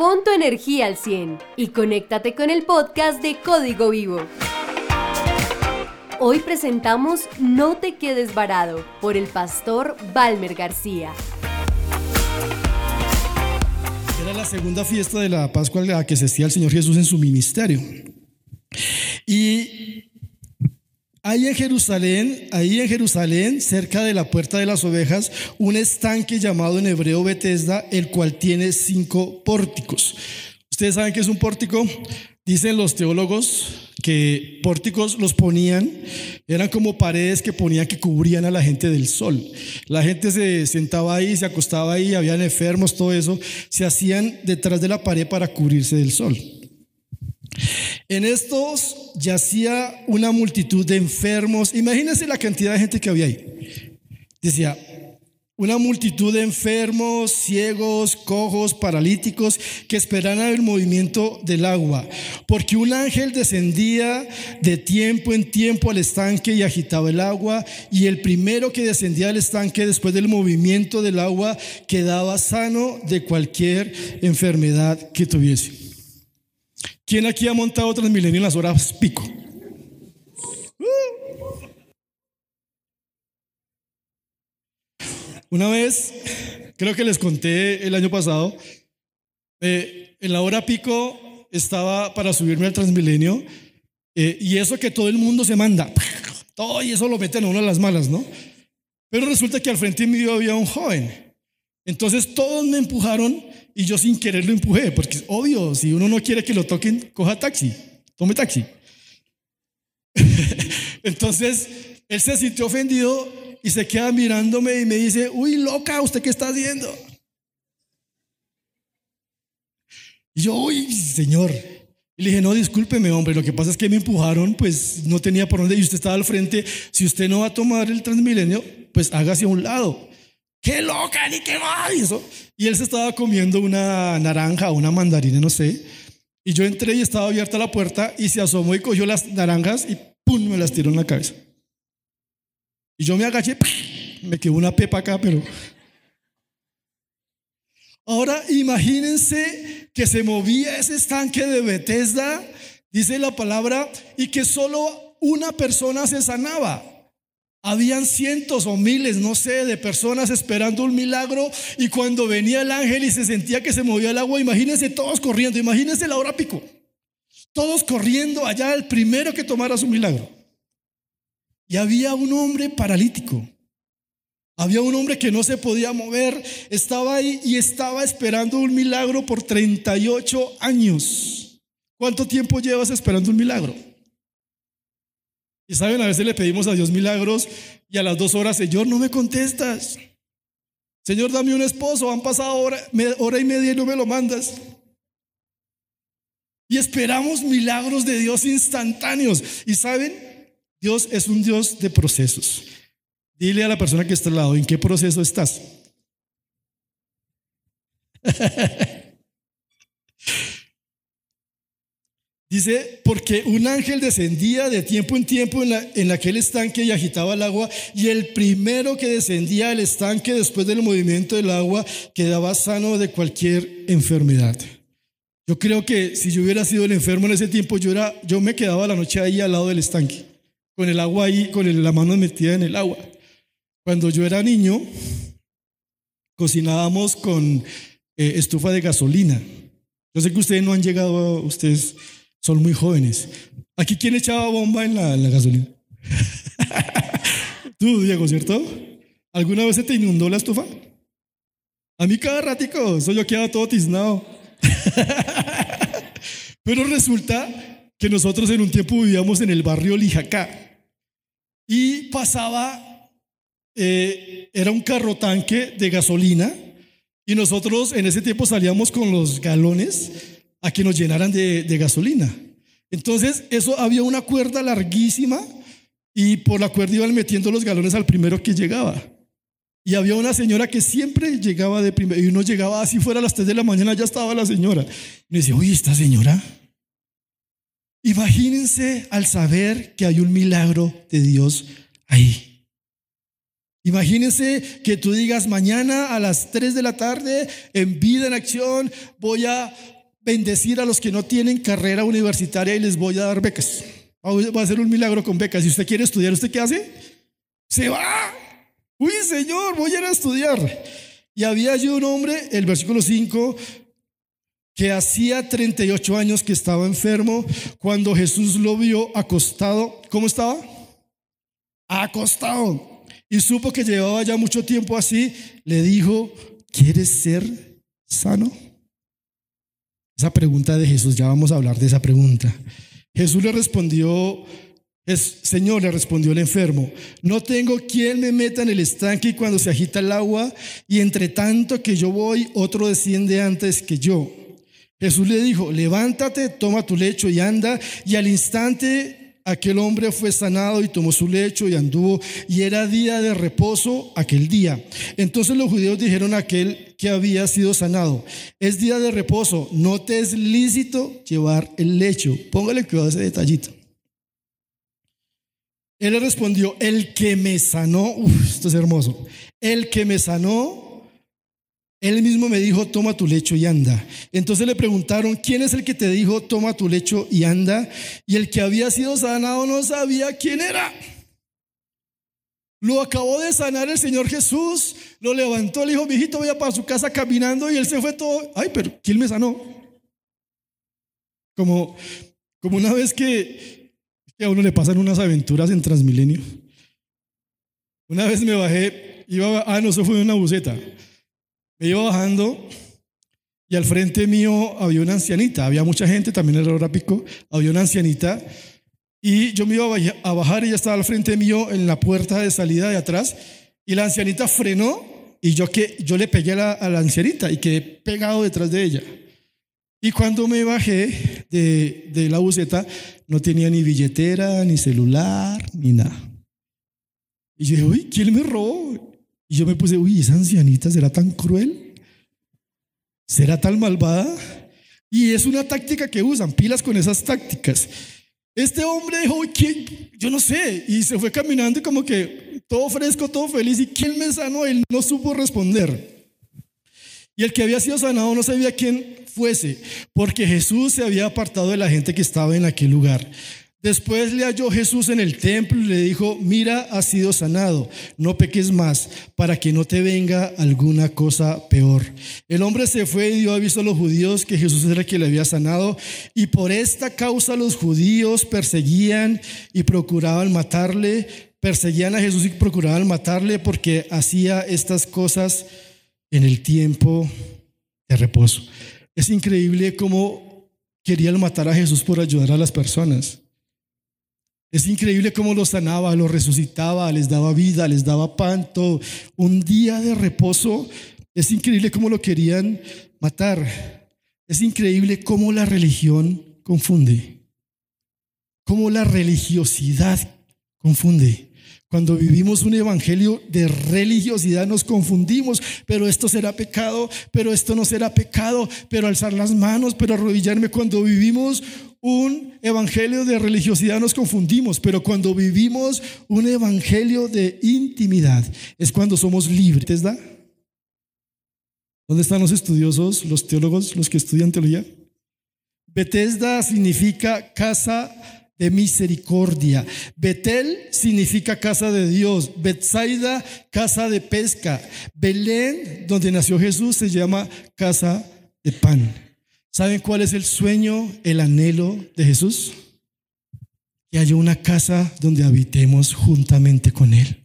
Pon tu energía al 100 y conéctate con el podcast de Código Vivo. Hoy presentamos No te quedes varado por el pastor Balmer García. Era la segunda fiesta de la Pascua a la que asistía el Señor Jesús en su ministerio. Y hay en Jerusalén, ahí en Jerusalén, cerca de la puerta de las ovejas, un estanque llamado en hebreo Betesda, el cual tiene cinco pórticos. Ustedes saben qué es un pórtico. Dicen los teólogos que pórticos los ponían, eran como paredes que ponían que cubrían a la gente del sol. La gente se sentaba ahí, se acostaba ahí, habían enfermos, todo eso, se hacían detrás de la pared para cubrirse del sol. En estos yacía una multitud de enfermos. Imagínense la cantidad de gente que había ahí. Decía, una multitud de enfermos, ciegos, cojos, paralíticos que esperaban el movimiento del agua, porque un ángel descendía de tiempo en tiempo al estanque y agitaba el agua, y el primero que descendía al estanque después del movimiento del agua quedaba sano de cualquier enfermedad que tuviese. ¿Quién aquí ha montado Transmilenio en las horas pico? Una vez, creo que les conté el año pasado, eh, en la hora pico estaba para subirme al Transmilenio eh, y eso que todo el mundo se manda, todo y eso lo meten a uno a las malas, ¿no? Pero resulta que al frente mío había un joven. Entonces todos me empujaron y yo sin querer lo empujé, porque es obvio, si uno no quiere que lo toquen, coja taxi, tome taxi. Entonces él se sintió ofendido y se queda mirándome y me dice, uy, loca, ¿usted qué está haciendo? Y yo, uy, señor. Y le dije, no, discúlpeme, hombre, lo que pasa es que me empujaron, pues no tenía por dónde, y usted estaba al frente, si usted no va a tomar el Transmilenio, pues hágase a un lado. ¡Qué loca, ni qué va! Y, eso. y él se estaba comiendo una naranja o una mandarina, no sé. Y yo entré y estaba abierta la puerta y se asomó y cogió las naranjas y ¡pum! me las tiró en la cabeza. Y yo me agaché, me quedó una pepa acá, pero... Ahora imagínense que se movía ese estanque de Bethesda, dice la palabra, y que solo una persona se sanaba. Habían cientos o miles, no sé, de personas esperando un milagro y cuando venía el ángel y se sentía que se movía el agua, imagínense todos corriendo, imagínense la hora pico, todos corriendo allá el primero que tomara su milagro. Y había un hombre paralítico. Había un hombre que no se podía mover, estaba ahí y estaba esperando un milagro por 38 años. ¿Cuánto tiempo llevas esperando un milagro? Y saben, a veces le pedimos a Dios milagros y a las dos horas, Señor, no me contestas. Señor, dame un esposo, han pasado hora, hora y media y no me lo mandas. Y esperamos milagros de Dios instantáneos. Y saben, Dios es un Dios de procesos. Dile a la persona que está al lado, ¿en qué proceso estás? Dice, porque un ángel descendía de tiempo en tiempo en, en, aquel estanque y agitaba el agua, y el primero que descendía al estanque después del movimiento del agua quedaba sano de cualquier enfermedad. Yo creo que si yo hubiera sido el enfermo en ese tiempo, yo, era, yo me quedaba la noche ahí al lado del estanque con el agua ahí, con la mano metida en el agua. Cuando yo era niño, cocinábamos con eh, estufa de gasolina. Yo sé que ustedes no han llegado, ustedes son muy jóvenes. ¿Aquí quién echaba bomba en la, gasolina? Tú, Diego, ¿cierto? ¿Alguna vez se te inundó la estufa? A mí cada ratico, soy yo quedaba todo tiznado. Pero resulta que nosotros en un tiempo vivíamos en el barrio Lijacá. Y pasaba, eh, era un carro tanque de gasolina y nosotros en ese tiempo salíamos con los galones a que nos llenaran de, gasolina. Entonces, eso había una cuerda larguísima y por la cuerda iban metiendo los galones al primero que llegaba. Y había una señora que siempre llegaba de primero, y uno llegaba así fuera a las 3 de la mañana, ya estaba la señora. Y me decía, oye, esta señora Imagínense al saber que hay un milagro de Dios ahí. Imagínense que tú digas mañana a las 3 de la tarde en vida en acción voy a bendecir a los que no tienen carrera universitaria y les voy a dar becas. Voy a hacer un milagro con becas. Si usted quiere estudiar, ¿usted qué hace? Se va. Uy, Señor, voy a ir a estudiar. Y había allí un hombre, el versículo 5, que hacía 38 años que estaba enfermo, cuando Jesús lo vio acostado. ¿Cómo estaba? Acostado. Y supo que llevaba ya mucho tiempo así, le dijo, ¿quieres ser sano? Esa pregunta de Jesús, ya vamos a hablar de esa pregunta. Jesús le respondió, Señor, le respondió el enfermo, no tengo quien me meta en el estanque cuando se agita el agua y entre tanto que yo voy, otro desciende antes que yo. Jesús le dijo, levántate, toma tu lecho y anda. Y al instante aquel hombre fue sanado y tomó su lecho y anduvo. Y era día de reposo aquel día. Entonces los judíos dijeron a aquel que había sido sanado, es día de reposo, no te es lícito llevar el lecho. Póngale cuidado a ese detallito. Él le respondió, el que me sanó, esto es hermoso, el que me sanó, él mismo me dijo, toma tu lecho y anda. Entonces le preguntaron, ¿quién es el que te dijo, toma tu lecho y anda? Y el que había sido sanado no sabía quién era. Lo acabó de sanar el Señor Jesús, lo levantó, le dijo, mijito, vaya para su casa caminando y él se fue todo. Ay, pero ¿quién me sanó? Como, como una vez que a uno le pasan unas aventuras en Transmilenio. Una vez me bajé, iba, ah, no, eso fue una buceta. Me iba bajando y al frente mío había una ancianita, había mucha gente, también era hora pico, había una ancianita y yo me iba a bajar y ella estaba al frente mío en la puerta de salida de atrás y la ancianita frenó y yo, que, yo le pegué a la, ancianita y quedé pegado detrás de ella. Y cuando me bajé de, de la buceta, no tenía ni billetera, ni celular, ni nada. Y yo dije, uy, ¿quién me robó? Y yo me puse, uy, esa ancianita será tan cruel, será tan malvada. Y es una táctica que usan, pilas con esas tácticas. Este hombre dijo, ¿quién? Yo no sé. Y se fue caminando como que todo fresco, todo feliz. ¿Y quién me sanó? Él no supo responder. Y el que había sido sanado no sabía quién fuese, porque Jesús se había apartado de la gente que estaba en aquel lugar. Después le halló Jesús en el templo y le dijo, mira, has sido sanado, no peques más, para que no te venga alguna cosa peor. El hombre se fue y dio aviso a los judíos que Jesús era el que le había sanado, y por esta causa los judíos perseguían y procuraban matarle, perseguían a Jesús y procuraban matarle porque hacía estas cosas en el tiempo de reposo. Es increíble cómo querían matar a Jesús por ayudar a las personas. Es increíble cómo los sanaba, los resucitaba, les daba vida, les daba pan, todo. Un día de reposo. Es increíble cómo lo querían matar. Es increíble cómo la religión confunde. Cómo la religiosidad confunde. Cuando vivimos un evangelio de religiosidad nos confundimos, pero esto será pecado, pero esto no será pecado, pero alzar las manos, pero arrodillarme. Cuando vivimos un evangelio de religiosidad nos confundimos, pero cuando vivimos un evangelio de intimidad es cuando somos libres. ¿da? ¿Dónde están los estudiosos, los teólogos, los que estudian teología? Bethesda significa casa de misericordia. Betel significa casa de Dios. Betsaida, casa de pesca. Belén, donde nació Jesús, se llama casa de pan. ¿Saben cuál es el sueño, el anhelo de Jesús? Que haya una casa donde habitemos juntamente con Él.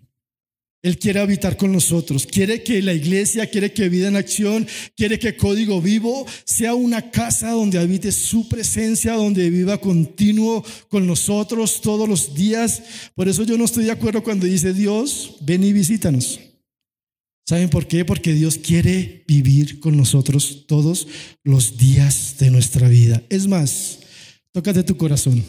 Él quiere habitar con nosotros, quiere que la iglesia, quiere que vida en acción, quiere que Código Vivo sea una casa donde habite su presencia, donde viva continuo con nosotros todos los días. Por eso yo no estoy de acuerdo cuando dice Dios, ven y visítanos. ¿Saben por qué? Porque Dios quiere vivir con nosotros todos los días de nuestra vida. Es más, tócate tu corazón.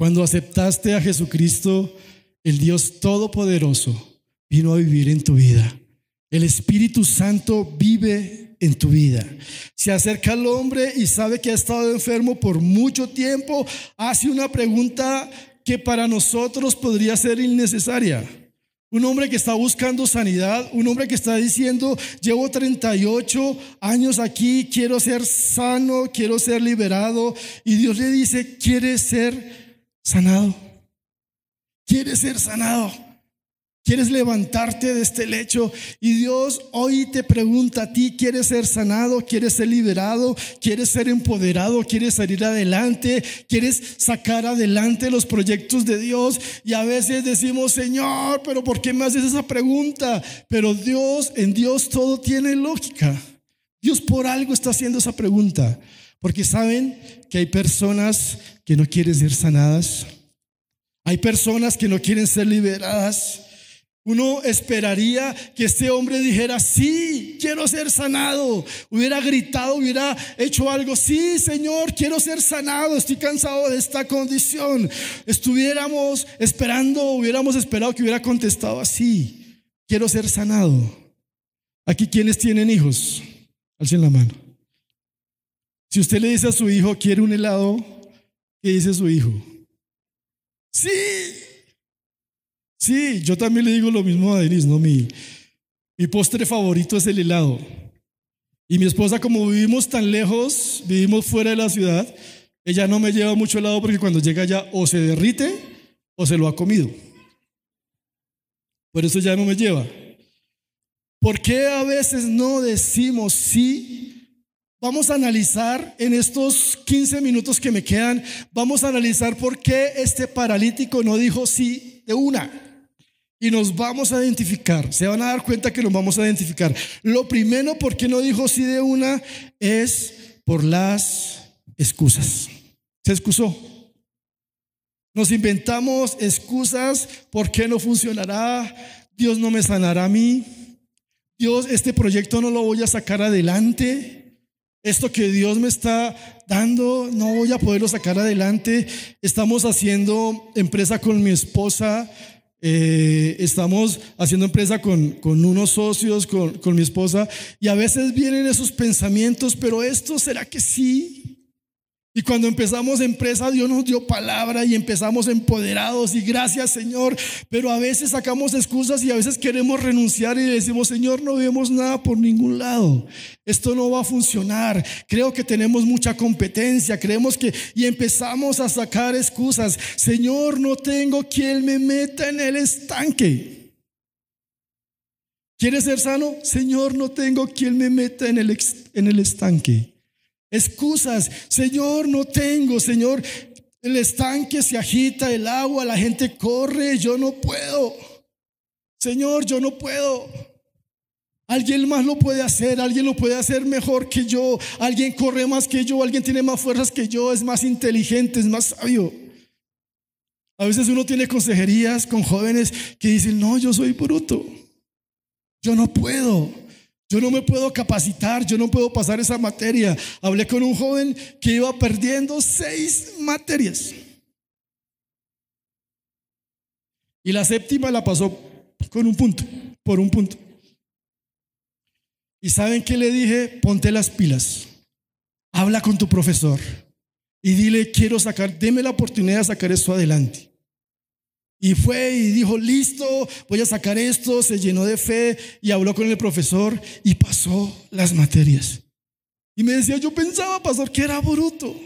Cuando aceptaste a Jesucristo, el Dios Todopoderoso vino a vivir en tu vida. El Espíritu Santo vive en tu vida. Se acerca al hombre y sabe que ha estado enfermo por mucho tiempo. Hace una pregunta que para nosotros podría ser innecesaria. Un hombre que está buscando sanidad, un hombre que está diciendo, llevo 38 años aquí, quiero ser sano, quiero ser liberado. Y Dios le dice, ¿quieres ser sanado? ¿Quieres ser sanado? ¿Quieres levantarte de este lecho? Y Dios hoy te pregunta a ti, ¿quieres ser sanado? ¿Quieres ser liberado? ¿Quieres ser empoderado? ¿Quieres salir adelante? ¿Quieres sacar adelante los proyectos de Dios? Y a veces decimos, Señor, pero ¿por qué me haces esa pregunta? Pero Dios, en Dios todo tiene lógica. Dios por algo está haciendo esa pregunta. Porque saben que hay personas que no quieren ser sanadas. Hay personas que no quieren ser liberadas. Uno esperaría que este hombre dijera, sí, quiero ser sanado. Hubiera gritado, hubiera hecho algo, sí, Señor, quiero ser sanado, estoy cansado de esta condición. Estuviéramos esperando, hubiéramos esperado que hubiera contestado así, quiero ser sanado. Aquí quienes tienen hijos, alcen la mano. Si usted le dice a su hijo, quiere un helado, ¿qué dice su hijo? Sí, Sí, yo también le digo lo mismo a Denise, ¿no? Mi, mi postre favorito es el helado. Y mi esposa, como vivimos tan lejos, vivimos fuera de la ciudad, ella no me lleva mucho helado porque cuando llega allá o se derrite o se lo ha comido. Por eso ya no me lleva. ¿Por qué a veces no decimos sí? Vamos a analizar en estos 15 minutos que me quedan, vamos a analizar por qué este paralítico no dijo sí de una. Y nos vamos a identificar, se van a dar cuenta que nos vamos a identificar. Lo primero, ¿por qué no dijo sí de una? Es por las excusas. Se excusó. Nos inventamos excusas, ¿por qué no funcionará? Dios no me sanará a mí. Dios, este proyecto no lo voy a sacar adelante. Esto que Dios me está dando, no voy a poderlo sacar adelante. Estamos haciendo empresa con mi esposa eh, estamos haciendo empresa con, con unos socios, con, con, mi esposa, y a veces vienen esos pensamientos, pero esto será que sí. Y cuando empezamos empresa, Dios nos dio palabra y empezamos empoderados y gracias Señor, pero a veces sacamos excusas y a veces queremos renunciar y decimos, Señor, no vemos nada por ningún lado. Esto no va a funcionar. Creo que tenemos mucha competencia, creemos que y empezamos a sacar excusas. Señor, no tengo quien me meta en el estanque. ¿Quieres ser sano? Señor, no tengo quien me meta en el, en el estanque. Excusas, Señor, no tengo, Señor, el estanque se agita, el agua, la gente corre, yo no puedo. Señor, yo no puedo. Alguien más lo puede hacer, alguien lo puede hacer mejor que yo, alguien corre más que yo, alguien tiene más fuerzas que yo, es más inteligente, es más sabio. A veces uno tiene consejerías con jóvenes que dicen, no, yo soy bruto, yo no puedo. Yo no me puedo capacitar, yo no puedo pasar esa materia. Hablé con un joven que iba perdiendo seis materias. Y la séptima la pasó con un punto, por un punto. ¿Y saben qué le dije? Ponte las pilas. Habla con tu profesor y dile, quiero sacar, deme la oportunidad de sacar esto adelante. Y fue y dijo, listo, voy a sacar esto, se llenó de fe y habló con el profesor y pasó las materias. Y me decía, yo pensaba, pastor, que era bruto.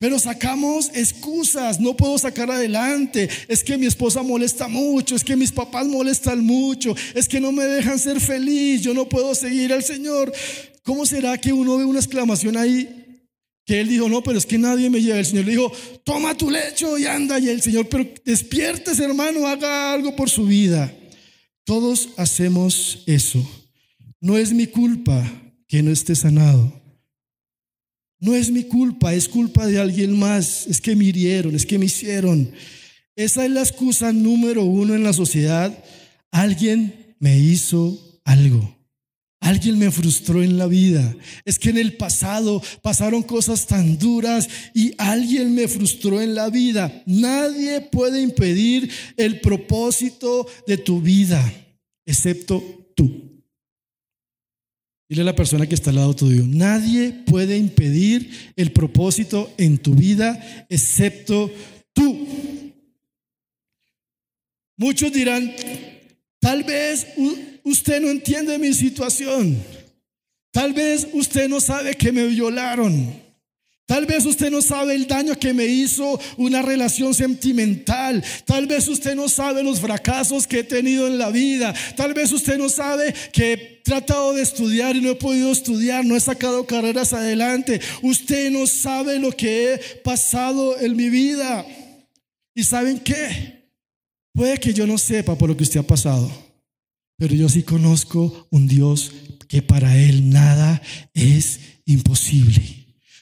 Pero sacamos excusas, no puedo sacar adelante, es que mi esposa molesta mucho, es que mis papás molestan mucho, es que no me dejan ser feliz, yo no puedo seguir al Señor. ¿Cómo será que uno ve una exclamación ahí que él dijo, no, pero es que nadie me lleva. El Señor le dijo, toma tu lecho y anda. Y el Señor, pero despiertes hermano, haga algo por su vida. Todos hacemos eso. No es mi culpa que no esté sanado. No es mi culpa, es culpa de alguien más. Es que me hirieron, es que me hicieron. Esa es la excusa número uno en la sociedad. Alguien me hizo algo. Alguien me frustró en la vida. Es que en el pasado pasaron cosas tan duras y alguien me frustró en la vida. Nadie puede impedir el propósito de tu vida, excepto tú. Dile a la persona que está al lado tuyo, nadie puede impedir el propósito en tu vida, excepto tú. Muchos dirán, tal vez usted no entiende mi situación. Tal vez usted no sabe que me violaron. Tal vez usted no sabe el daño que me hizo una relación sentimental. Tal vez usted no sabe los fracasos que he tenido en la vida. Tal vez usted no sabe que he tratado de estudiar y no he podido estudiar, no he sacado carreras adelante. Usted no sabe lo que he pasado en mi vida. ¿Y saben qué? Puede que yo no sepa por lo que usted ha pasado, pero yo sí conozco un Dios que para él nada es imposible.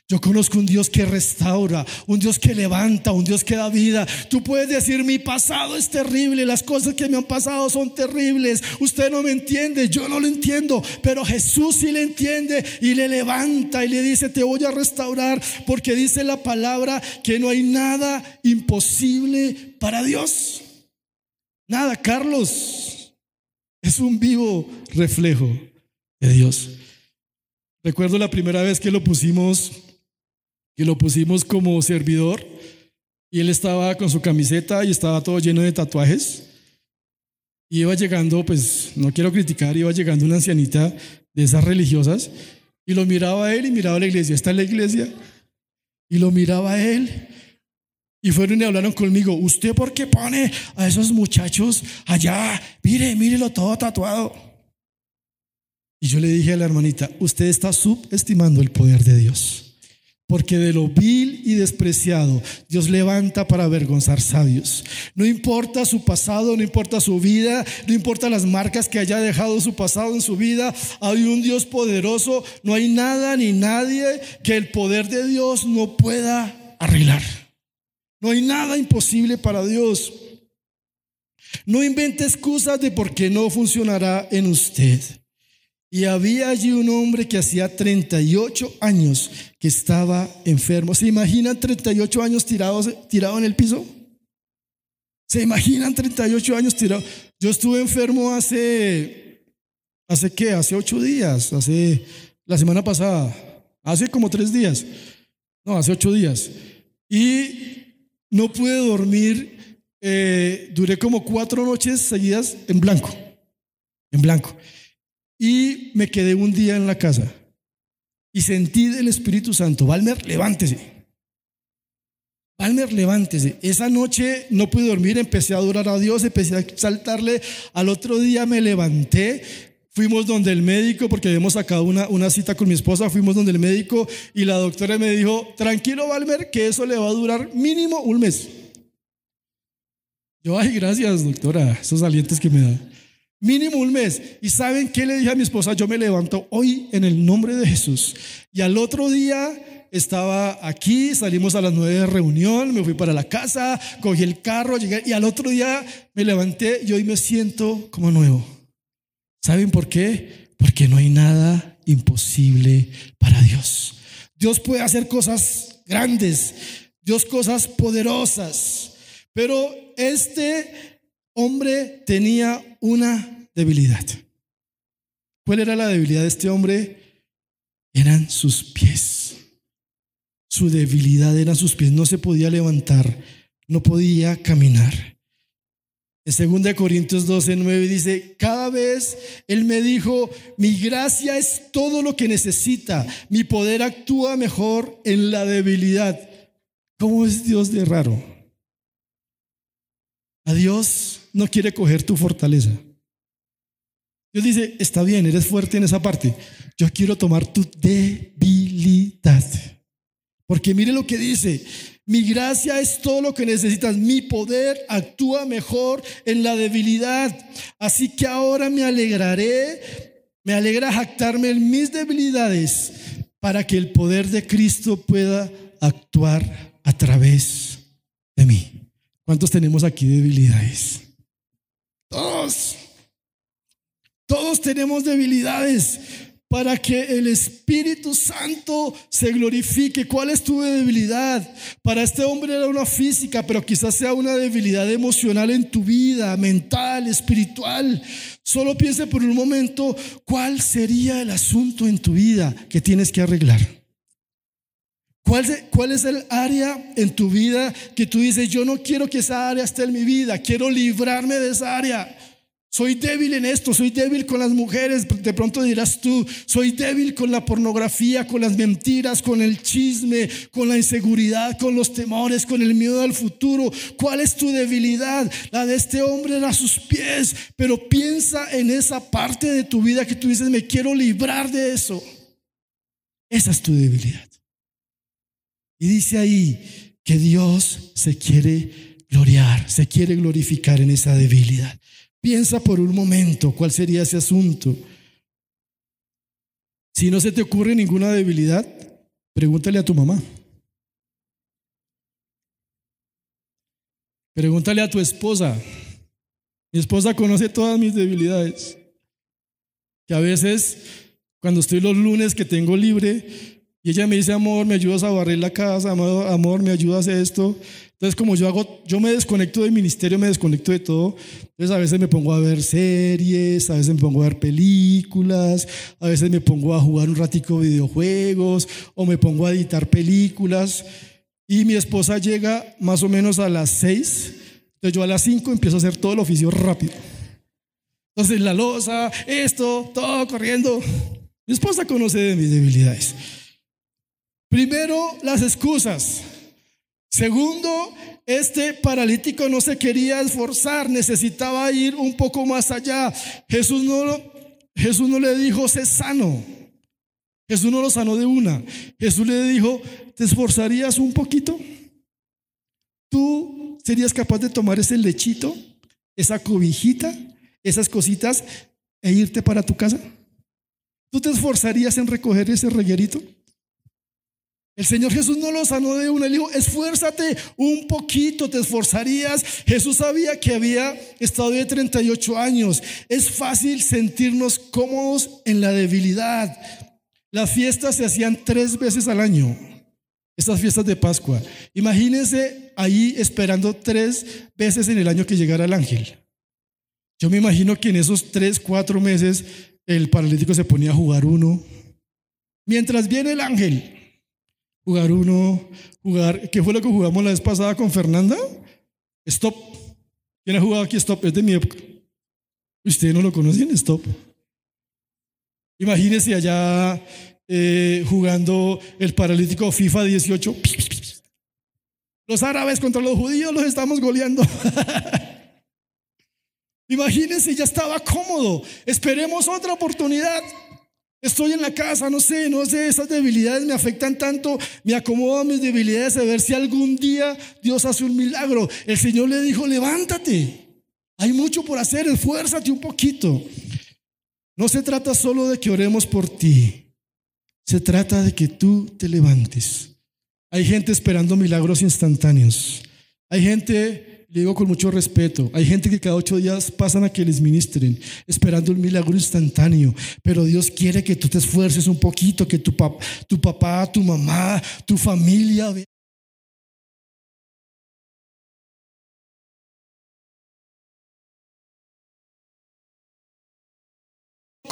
Yo conozco un Dios que restaura, un Dios que levanta, un Dios que da vida. Tú puedes decir, mi pasado es terrible, las cosas que me han pasado son terribles. Usted no me entiende, yo no lo entiendo, pero Jesús sí le entiende y le levanta y le dice, te voy a restaurar, porque dice la palabra que no hay nada imposible para Dios. Nada, Carlos, es un vivo reflejo de Dios. Recuerdo la primera vez que lo pusimos y lo pusimos como servidor y él estaba con su camiseta y estaba todo lleno de tatuajes. Y iba llegando, pues no quiero criticar, iba llegando una ancianita de esas religiosas y lo miraba a él y miraba a la iglesia. ¿Está en la iglesia? Y lo miraba a él. Y fueron y hablaron conmigo. ¿Usted por qué pone a esos muchachos allá? Mire, mírelo todo tatuado. Y yo le dije a la hermanita, usted está subestimando el poder de Dios. Porque de lo vil y despreciado Dios levanta para avergonzar sabios. No importa su pasado, no importa su vida, no importa las marcas que haya dejado su pasado en su vida, hay un Dios poderoso, no hay nada ni nadie que el poder de Dios no pueda arreglar. No hay nada imposible para Dios. No invente excusas de por qué no funcionará en usted. Y había allí un hombre que hacía 38 años que estaba enfermo. ¿Se imaginan 38 años tirado en el piso? ¿Se imaginan 38 años tirados? Yo estuve enfermo hace, ¿hace qué? Hace ocho días, hace la semana pasada, hace como tres días, no, hace ocho días. Y no pude dormir, eh, duré como cuatro noches seguidas en blanco, en blanco. Y me quedé un día en la casa y sentí del Espíritu Santo, Valmer, levántese. Valmer, levántese. Esa noche no pude dormir, empecé a adorar a Dios, empecé a saltarle. Al otro día me levanté, fuimos donde el médico, porque habíamos sacado una, una cita con mi esposa, fuimos donde el médico y la doctora me dijo, tranquilo Valmer, que eso le va a durar mínimo un mes. Yo, ay, gracias doctora, esos alientos que me da. Mínimo un mes. ¿Y saben qué le dije a mi esposa? Yo me levanto hoy en el nombre de Jesús. Y al otro día estaba aquí, salimos a las nueve de reunión, me fui para la casa, cogí el carro, llegué y al otro día me levanté y hoy me siento como nuevo. ¿Saben por qué? Porque no hay nada imposible para Dios. Dios puede hacer cosas grandes, Dios cosas poderosas, pero este hombre tenía una debilidad. ¿Cuál era la debilidad de este hombre? Eran sus pies. Su debilidad eran sus pies. No se podía levantar, no podía caminar. En 2 Corintios 12, 9 dice, cada vez Él me dijo, mi gracia es todo lo que necesita, mi poder actúa mejor en la debilidad. ¿Cómo es Dios de raro? A Dios no quiere coger tu fortaleza. Dios dice, está bien, eres fuerte en esa parte. Yo quiero tomar tu debilidad. Porque mire lo que dice, mi gracia es todo lo que necesitas, mi poder actúa mejor en la debilidad. Así que ahora me alegraré, me alegra jactarme en mis debilidades para que el poder de Cristo pueda actuar a través de mí. ¿Cuántos tenemos aquí debilidades? Todos. Todos tenemos debilidades para que el Espíritu Santo se glorifique. ¿Cuál es tu debilidad? Para este hombre era una física, pero quizás sea una debilidad emocional en tu vida, mental, espiritual. Solo piense por un momento cuál sería el asunto en tu vida que tienes que arreglar. ¿Cuál, ¿Cuál es el área en tu vida que tú dices, yo no quiero que esa área esté en mi vida, quiero librarme de esa área? Soy débil en esto, soy débil con las mujeres, de pronto dirás tú, soy débil con la pornografía, con las mentiras, con el chisme, con la inseguridad, con los temores, con el miedo al futuro. ¿Cuál es tu debilidad? La de este hombre era sus pies, pero piensa en esa parte de tu vida que tú dices, me quiero librar de eso. Esa es tu debilidad. Y dice ahí que Dios se quiere gloriar, se quiere glorificar en esa debilidad. Piensa por un momento cuál sería ese asunto. Si no se te ocurre ninguna debilidad, pregúntale a tu mamá. Pregúntale a tu esposa. Mi esposa conoce todas mis debilidades. Que a veces, cuando estoy los lunes que tengo libre, y ella me dice, amor, me ayudas a barrer la casa, amor, me ayudas a esto. Entonces, como yo hago, yo me desconecto del ministerio, me desconecto de todo. Entonces, a veces me pongo a ver series, a veces me pongo a ver películas, a veces me pongo a jugar un ratico videojuegos o me pongo a editar películas. Y mi esposa llega más o menos a las seis. Entonces, yo a las cinco empiezo a hacer todo el oficio rápido. Entonces, la losa, esto, todo corriendo. Mi esposa conoce de mis debilidades. Primero, las excusas. Segundo, este paralítico no se quería esforzar, necesitaba ir un poco más allá. Jesús no, Jesús no le dijo, sé sano. Jesús no lo sanó de una. Jesús le dijo, ¿te esforzarías un poquito? ¿Tú serías capaz de tomar ese lechito, esa cobijita, esas cositas e irte para tu casa? ¿Tú te esforzarías en recoger ese reguerito? El Señor Jesús no lo sanó de una, le dijo, esfuérzate un poquito, te esforzarías. Jesús sabía que había estado de 38 años. Es fácil sentirnos cómodos en la debilidad. Las fiestas se hacían tres veces al año, estas fiestas de Pascua. Imagínense ahí esperando tres veces en el año que llegara el ángel. Yo me imagino que en esos tres, cuatro meses el paralítico se ponía a jugar uno. Mientras viene el ángel, jugar uno, jugar, ¿qué fue lo que jugamos la vez pasada con Fernanda? Stop. ¿Quién ha jugado aquí Stop? Es de mi época. Ustedes no lo conocen, Stop. Imagínense allá eh, jugando el paralítico FIFA 18. Los árabes contra los judíos los estamos goleando. Imagínense, ya estaba cómodo. Esperemos otra oportunidad. Estoy en la casa, no sé, no sé, esas debilidades me afectan tanto, me acomodo a mis debilidades a ver si algún día Dios hace un milagro. El Señor le dijo, levántate, hay mucho por hacer, esfuérzate un poquito. No se trata solo de que oremos por ti, se trata de que tú te levantes. Hay gente esperando milagros instantáneos. Hay gente digo con mucho respeto, hay gente que cada ocho días pasan a que les ministren, esperando un milagro instantáneo, pero Dios quiere que tú te esfuerces un poquito, que tu, tu papá, tu mamá, tu familia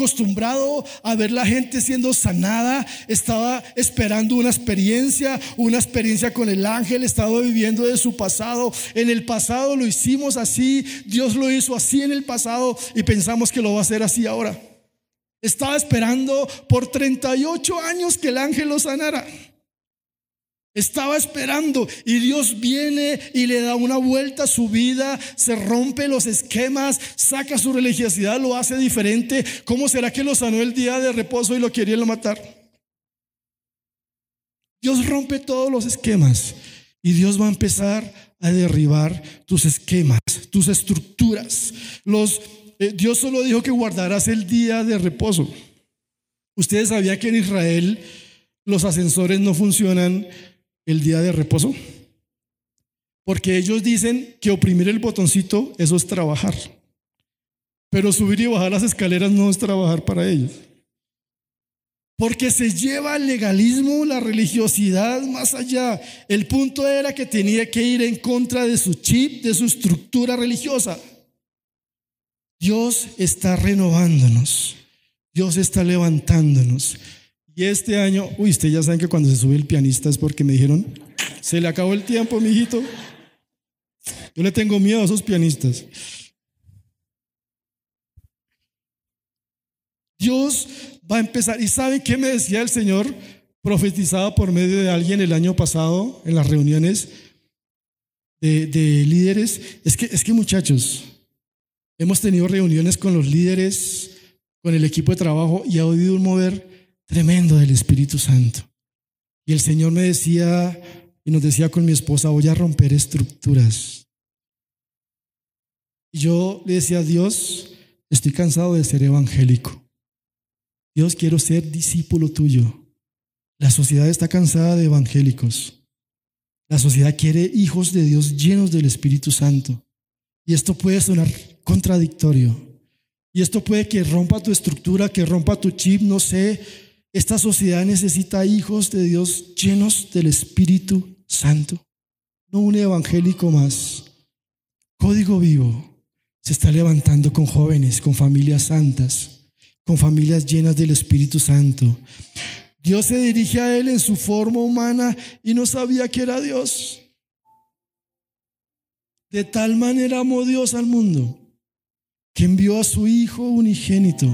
acostumbrado a ver la gente siendo sanada, estaba esperando una experiencia, una experiencia con el ángel, estaba viviendo de su pasado. En el pasado lo hicimos así, Dios lo hizo así en el pasado y pensamos que lo va a hacer así ahora. Estaba esperando por 38 años que el ángel lo sanara. Estaba esperando y Dios viene y le da una vuelta a su vida, se rompe los esquemas, saca su religiosidad, lo hace diferente. ¿Cómo será que lo sanó el día de reposo y lo quería matar? Dios rompe todos los esquemas y Dios va a empezar a derribar tus esquemas, tus estructuras. Eh, Dios solo dijo que guardarás el día de reposo. Ustedes sabían que en Israel los ascensores no funcionan el día de reposo? Porque ellos dicen que oprimir el botoncito, eso es trabajar. Pero subir y bajar las escaleras no es trabajar para ellos. Porque se lleva el legalismo, la religiosidad más allá. El punto era que tenía que ir en contra de su chip, de su estructura religiosa. Dios está renovándonos. Dios está levantándonos. Y este año, uy, ustedes ya saben que cuando se sube el pianista es porque me dijeron, se le acabó el tiempo, mijito. Yo le tengo miedo a esos pianistas. Dios va a empezar. ¿Y saben qué me decía el Señor? Profetizaba por medio de alguien el año pasado en las reuniones de, de líderes. Es que, es que muchachos, hemos tenido reuniones con los líderes, con el equipo de trabajo y ha oído un mover tremendo del Espíritu Santo. Y el Señor me decía y nos decía con mi esposa, voy a romper estructuras. Y yo le decía a Dios, estoy cansado de ser evangélico. Dios, quiero ser discípulo tuyo. La sociedad está cansada de evangélicos. La sociedad quiere hijos de Dios llenos del Espíritu Santo. Y esto puede sonar contradictorio. Y esto puede que rompa tu estructura, que rompa tu chip, no sé. Esta sociedad necesita hijos de Dios llenos del Espíritu Santo. No un evangélico más. Código vivo se está levantando con jóvenes, con familias santas con familias llenas del Espíritu Santo. Dios se dirige a él en su forma humana y no sabía que era Dios. De tal manera amó Dios al mundo que envió a su Hijo unigénito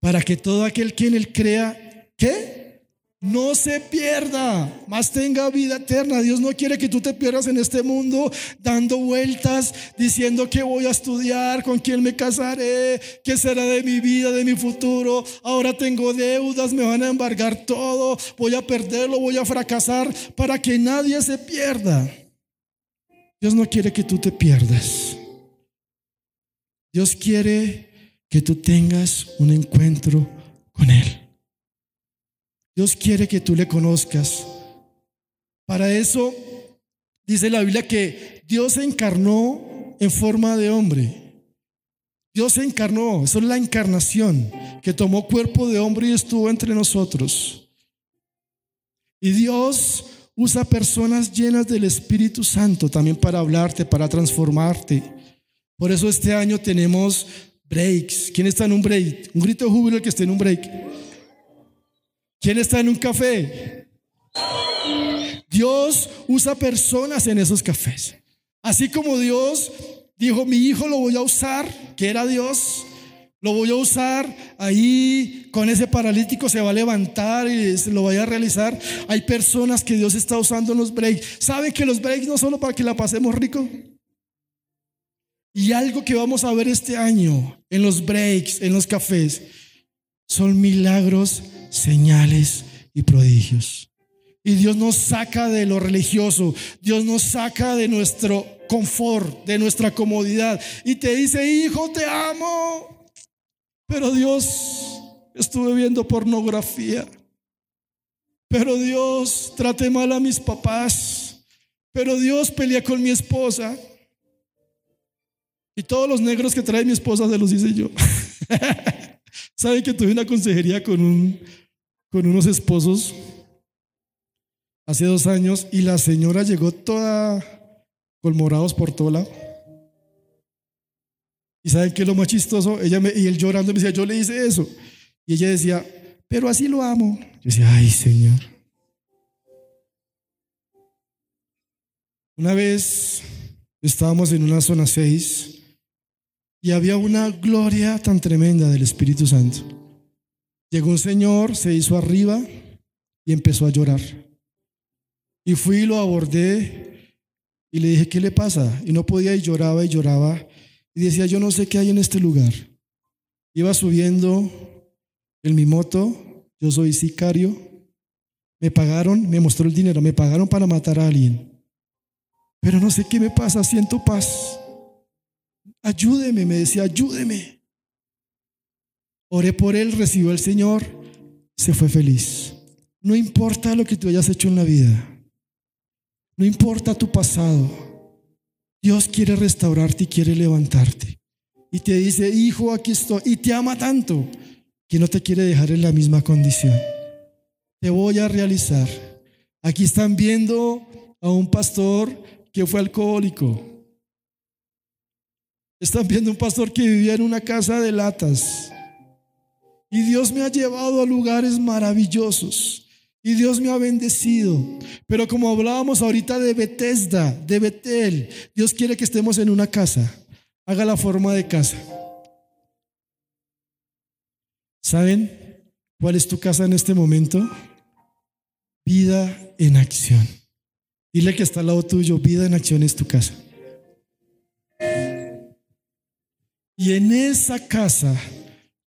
para que todo aquel que en él crea, ¿qué? no se pierda, más tenga vida eterna. Dios no quiere que tú te pierdas en este mundo dando vueltas, diciendo que voy a estudiar, con quién me casaré, qué será de mi vida, de mi futuro. Ahora tengo deudas, me van a embargar todo, voy a perderlo, voy a fracasar, para que nadie se pierda. Dios no quiere que tú te pierdas. Dios quiere que tú tengas un encuentro con Él. Dios quiere que tú le conozcas. Para eso dice la Biblia que Dios se encarnó en forma de hombre. Dios se encarnó, eso es la encarnación, que tomó cuerpo de hombre y estuvo entre nosotros. Y Dios usa personas llenas del Espíritu Santo también para hablarte, para transformarte. Por eso este año tenemos breaks. ¿Quién está en un break? Un grito de júbilo el que esté en un break. ¿Quién está en un café? Dios usa personas en esos cafés. Así como Dios dijo, mi hijo lo voy a usar, que era Dios, lo voy a usar ahí con ese paralítico, se va a levantar y se lo vaya a realizar. Hay personas que Dios está usando en los breaks. ¿Saben que los breaks no solo para que la pasemos rico? Y algo que vamos a ver este año en los breaks, en los cafés, son milagros señales y prodigios. Y Dios nos saca de lo religioso, Dios nos saca de nuestro confort, de nuestra comodidad. Y te dice, hijo, te amo. Pero Dios, estuve viendo pornografía. Pero Dios, traté mal a mis papás. Pero Dios pelea con mi esposa. Y todos los negros que trae mi esposa se los hice yo. ¿Saben que tuve una consejería con un con unos esposos hace dos años y la señora llegó toda colmorados por todo lado. ¿Y saben qué es lo más chistoso? Ella me, y él llorando me decía, yo le hice eso. Y ella decía, pero así lo amo. Yo decía, ay Señor. Una vez estábamos en una zona 6 y había una gloria tan tremenda del Espíritu Santo. Llegó un señor, se hizo arriba y empezó a llorar. Y fui y lo abordé y le dije, ¿qué le pasa? Y no podía y lloraba y lloraba. Y decía, yo no sé qué hay en este lugar. Iba subiendo en mi moto, yo soy sicario. Me pagaron, me mostró el dinero, me pagaron para matar a alguien. Pero no sé qué me pasa, siento paz. Ayúdeme, me decía, ayúdeme. Oré por él, recibió al Señor, se fue feliz. No importa lo que tú hayas hecho en la vida. No importa tu pasado. Dios quiere restaurarte y quiere levantarte. Y te dice, hijo, aquí estoy. Y te ama tanto que no te quiere dejar en la misma condición. Te voy a realizar. Aquí están viendo a un pastor que fue alcohólico. Están viendo un pastor que vivía en una casa de latas Y Dios me ha llevado a lugares maravillosos. Y Dios me ha bendecido. Pero como hablábamos ahorita de Bethesda, de Betel, Dios quiere que estemos en una casa. Haga la forma de casa. ¿Saben cuál es tu casa en este momento? Vida en acción. Dile que está al lado tuyo, vida en acción es tu casa. Y en esa casa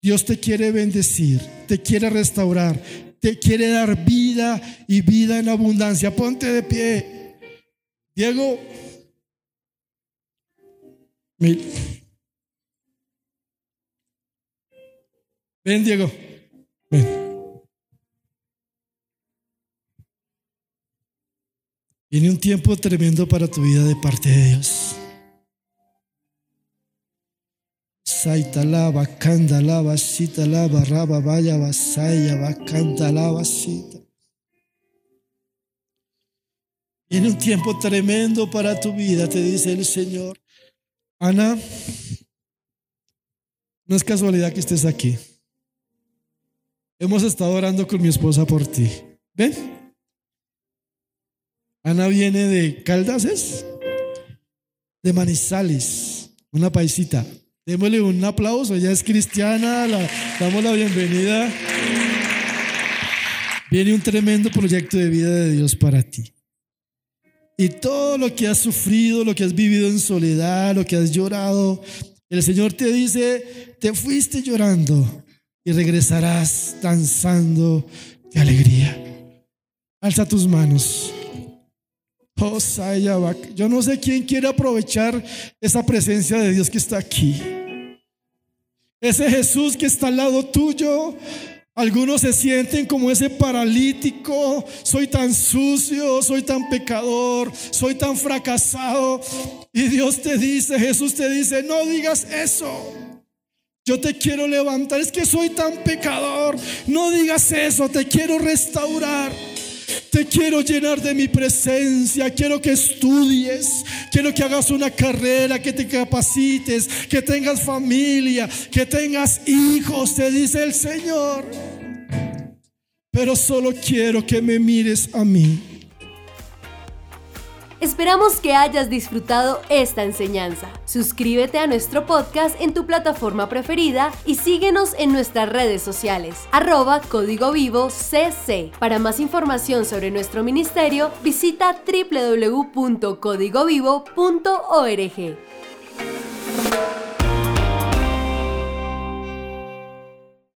Dios te quiere bendecir, te quiere restaurar, te quiere dar vida y vida en abundancia. Ponte de pie. Diego. Ven, Diego. Ven. Viene un tiempo tremendo para tu vida de parte de Dios. Saitalaba, candalaba, citalaba, raba, vaya, vasaya, lava, cita. Viene un tiempo tremendo para tu vida, te dice el Señor. Ana, no es casualidad que estés aquí. Hemos estado orando con mi esposa por ti. ¿Ven? Ana viene de Caldas, de Manizales, una paisita. Démosle un aplauso, ella es cristiana, la, damos la bienvenida. Viene un tremendo proyecto de vida de Dios para ti. Y todo lo que has sufrido, lo que has vivido en soledad, lo que has llorado, el Señor te dice, te fuiste llorando y regresarás danzando de alegría. Alza tus manos. Yo no sé quién quiere aprovechar esa presencia de Dios que está aquí. Ese Jesús que está al lado tuyo. Algunos se sienten como ese paralítico. Soy tan sucio, soy tan pecador, soy tan fracasado. Y Dios te dice, Jesús te dice, no digas eso. Yo te quiero levantar. Es que soy tan pecador. No digas eso. Te quiero restaurar. Te quiero llenar de mi presencia. Quiero que estudies. Quiero que hagas una carrera, que te capacites, que tengas familia, que tengas hijos, te dice el Señor. Pero solo quiero que me mires a mí. Esperamos que hayas disfrutado esta enseñanza. Suscríbete a nuestro podcast en tu plataforma preferida y síguenos en nuestras redes sociales, arroba Código Vivo CC. Para más información sobre nuestro ministerio, visita www.códigovivo.org.